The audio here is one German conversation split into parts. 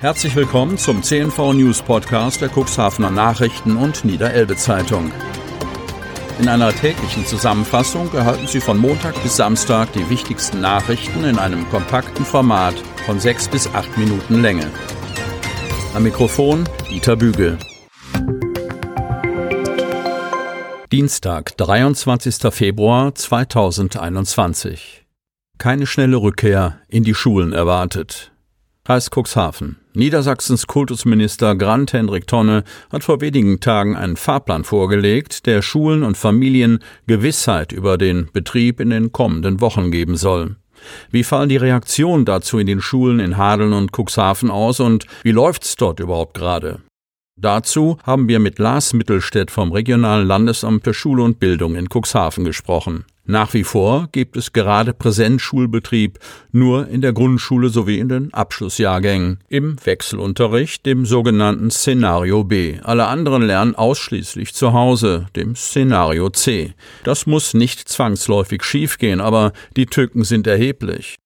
Herzlich willkommen zum CNV News Podcast der Cuxhavener Nachrichten und Niederelbe Zeitung. In einer täglichen Zusammenfassung erhalten Sie von Montag bis Samstag die wichtigsten Nachrichten in einem kompakten Format von sechs bis acht Minuten Länge. Am Mikrofon Dieter Bügel. Dienstag, 23. Februar 2021. Keine schnelle Rückkehr in die Schulen erwartet. Kreis Cuxhaven. Niedersachsens Kultusminister Grant Hendrik Tonne hat vor wenigen Tagen einen Fahrplan vorgelegt, der Schulen und Familien Gewissheit über den Betrieb in den kommenden Wochen geben soll. Wie fallen die Reaktionen dazu in den Schulen in Hadeln und Cuxhaven aus und wie läuft's dort überhaupt gerade? Dazu haben wir mit Lars Mittelstädt vom Regionalen Landesamt für Schule und Bildung in Cuxhaven gesprochen. Nach wie vor gibt es gerade Präsenzschulbetrieb nur in der Grundschule sowie in den Abschlussjahrgängen. Im Wechselunterricht, dem sogenannten Szenario B. Alle anderen lernen ausschließlich zu Hause, dem Szenario C. Das muss nicht zwangsläufig schiefgehen, aber die Tücken sind erheblich.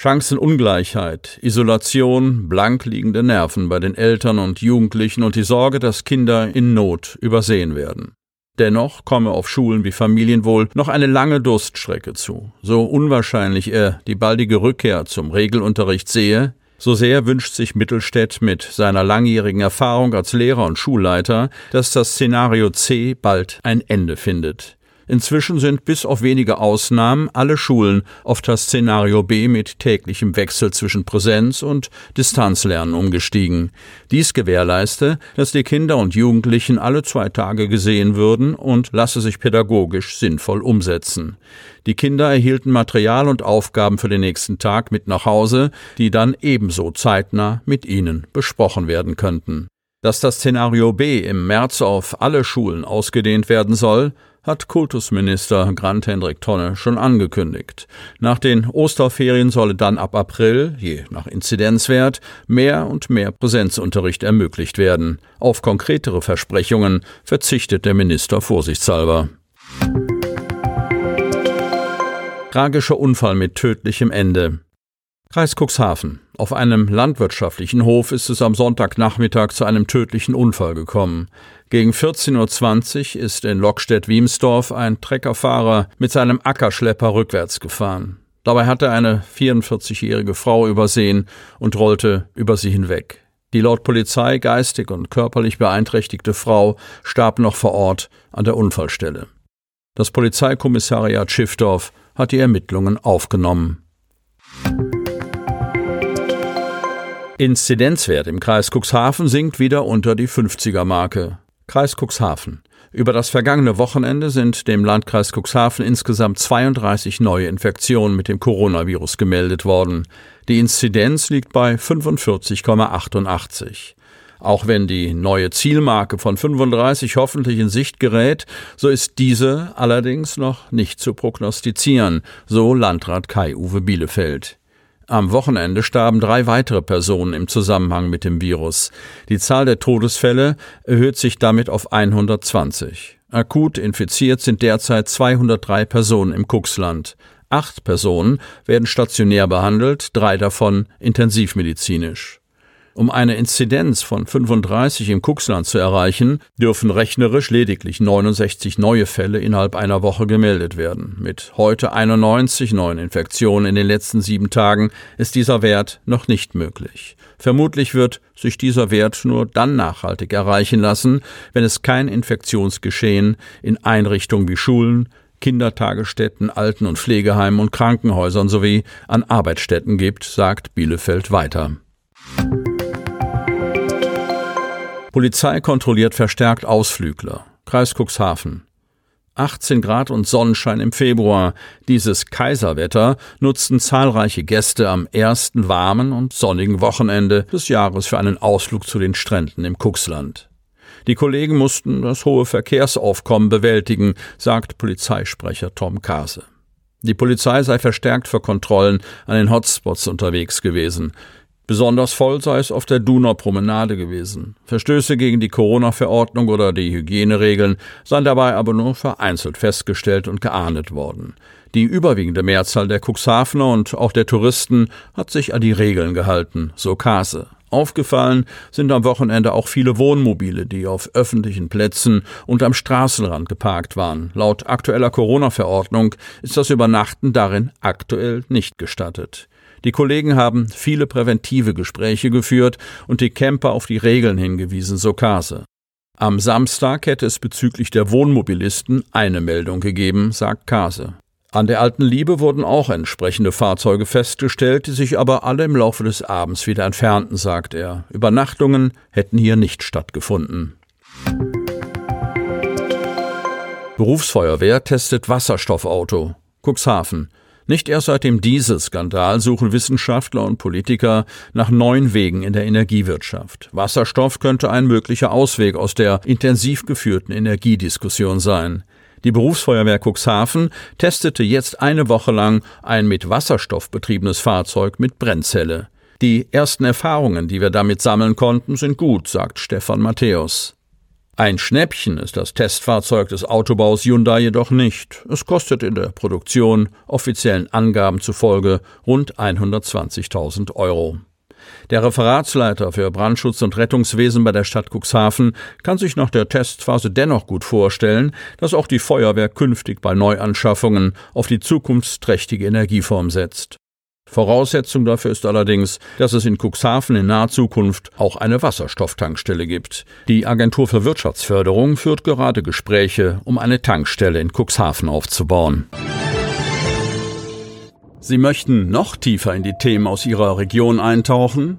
Chancenungleichheit, Isolation, blank liegende Nerven bei den Eltern und Jugendlichen und die Sorge, dass Kinder in Not übersehen werden. Dennoch komme auf Schulen wie Familien wohl noch eine lange Durststrecke zu. So unwahrscheinlich er die baldige Rückkehr zum Regelunterricht sehe, so sehr wünscht sich Mittelstädt mit seiner langjährigen Erfahrung als Lehrer und Schulleiter, dass das Szenario C bald ein Ende findet. Inzwischen sind bis auf wenige Ausnahmen alle Schulen auf das Szenario B mit täglichem Wechsel zwischen Präsenz und Distanzlernen umgestiegen. Dies gewährleiste, dass die Kinder und Jugendlichen alle zwei Tage gesehen würden und lasse sich pädagogisch sinnvoll umsetzen. Die Kinder erhielten Material und Aufgaben für den nächsten Tag mit nach Hause, die dann ebenso zeitnah mit ihnen besprochen werden könnten. Dass das Szenario B im März auf alle Schulen ausgedehnt werden soll, hat Kultusminister Grant Hendrik Tonne schon angekündigt. Nach den Osterferien solle dann ab April, je nach Inzidenzwert, mehr und mehr Präsenzunterricht ermöglicht werden. Auf konkretere Versprechungen verzichtet der Minister vorsichtshalber. Tragischer Unfall mit tödlichem Ende. Kreis Cuxhaven. Auf einem landwirtschaftlichen Hof ist es am Sonntagnachmittag zu einem tödlichen Unfall gekommen. Gegen 14.20 Uhr ist in Lockstedt-Wiemsdorf ein Treckerfahrer mit seinem Ackerschlepper rückwärts gefahren. Dabei hatte eine 44-jährige Frau übersehen und rollte über sie hinweg. Die laut Polizei geistig und körperlich beeinträchtigte Frau starb noch vor Ort an der Unfallstelle. Das Polizeikommissariat Schiffdorf hat die Ermittlungen aufgenommen. Inzidenzwert im Kreis Cuxhaven sinkt wieder unter die 50er Marke. Kreis Cuxhaven. Über das vergangene Wochenende sind dem Landkreis Cuxhaven insgesamt 32 neue Infektionen mit dem Coronavirus gemeldet worden. Die Inzidenz liegt bei 45,88. Auch wenn die neue Zielmarke von 35 hoffentlich in Sicht gerät, so ist diese allerdings noch nicht zu prognostizieren, so Landrat Kai-Uwe Bielefeld. Am Wochenende starben drei weitere Personen im Zusammenhang mit dem Virus. Die Zahl der Todesfälle erhöht sich damit auf 120. Akut infiziert sind derzeit 203 Personen im Kuxland. Acht Personen werden stationär behandelt, drei davon intensivmedizinisch. Um eine Inzidenz von 35 im Kuxland zu erreichen, dürfen rechnerisch lediglich 69 neue Fälle innerhalb einer Woche gemeldet werden. Mit heute 91 neuen Infektionen in den letzten sieben Tagen ist dieser Wert noch nicht möglich. Vermutlich wird sich dieser Wert nur dann nachhaltig erreichen lassen, wenn es kein Infektionsgeschehen in Einrichtungen wie Schulen, Kindertagesstätten, Alten- und Pflegeheimen und Krankenhäusern sowie an Arbeitsstätten gibt, sagt Bielefeld weiter. Polizei kontrolliert verstärkt Ausflügler. Kreis Cuxhaven. 18 Grad und Sonnenschein im Februar. Dieses Kaiserwetter nutzten zahlreiche Gäste am ersten warmen und sonnigen Wochenende des Jahres für einen Ausflug zu den Stränden im Cuxland. Die Kollegen mussten das hohe Verkehrsaufkommen bewältigen, sagt Polizeisprecher Tom Kase. Die Polizei sei verstärkt für Kontrollen an den Hotspots unterwegs gewesen. Besonders voll sei es auf der Duner Promenade gewesen. Verstöße gegen die Corona-Verordnung oder die Hygieneregeln seien dabei aber nur vereinzelt festgestellt und geahndet worden. Die überwiegende Mehrzahl der Cuxhavener und auch der Touristen hat sich an die Regeln gehalten, so Kase. Aufgefallen sind am Wochenende auch viele Wohnmobile, die auf öffentlichen Plätzen und am Straßenrand geparkt waren. Laut aktueller Corona-Verordnung ist das Übernachten darin aktuell nicht gestattet. Die Kollegen haben viele präventive Gespräche geführt und die Camper auf die Regeln hingewiesen, so Kase. Am Samstag hätte es bezüglich der Wohnmobilisten eine Meldung gegeben, sagt Kase. An der Alten Liebe wurden auch entsprechende Fahrzeuge festgestellt, die sich aber alle im Laufe des Abends wieder entfernten, sagt er. Übernachtungen hätten hier nicht stattgefunden. Berufsfeuerwehr testet Wasserstoffauto. Cuxhaven. Nicht erst seit dem Dieselskandal suchen Wissenschaftler und Politiker nach neuen Wegen in der Energiewirtschaft. Wasserstoff könnte ein möglicher Ausweg aus der intensiv geführten Energiediskussion sein. Die Berufsfeuerwehr Cuxhaven testete jetzt eine Woche lang ein mit Wasserstoff betriebenes Fahrzeug mit Brennzelle. Die ersten Erfahrungen, die wir damit sammeln konnten, sind gut, sagt Stefan Matthäus. Ein Schnäppchen ist das Testfahrzeug des Autobaus Hyundai jedoch nicht. Es kostet in der Produktion offiziellen Angaben zufolge rund 120.000 Euro. Der Referatsleiter für Brandschutz und Rettungswesen bei der Stadt Cuxhaven kann sich nach der Testphase dennoch gut vorstellen, dass auch die Feuerwehr künftig bei Neuanschaffungen auf die zukunftsträchtige Energieform setzt. Voraussetzung dafür ist allerdings, dass es in Cuxhaven in naher Zukunft auch eine Wasserstofftankstelle gibt. Die Agentur für Wirtschaftsförderung führt gerade Gespräche, um eine Tankstelle in Cuxhaven aufzubauen. Sie möchten noch tiefer in die Themen aus Ihrer Region eintauchen?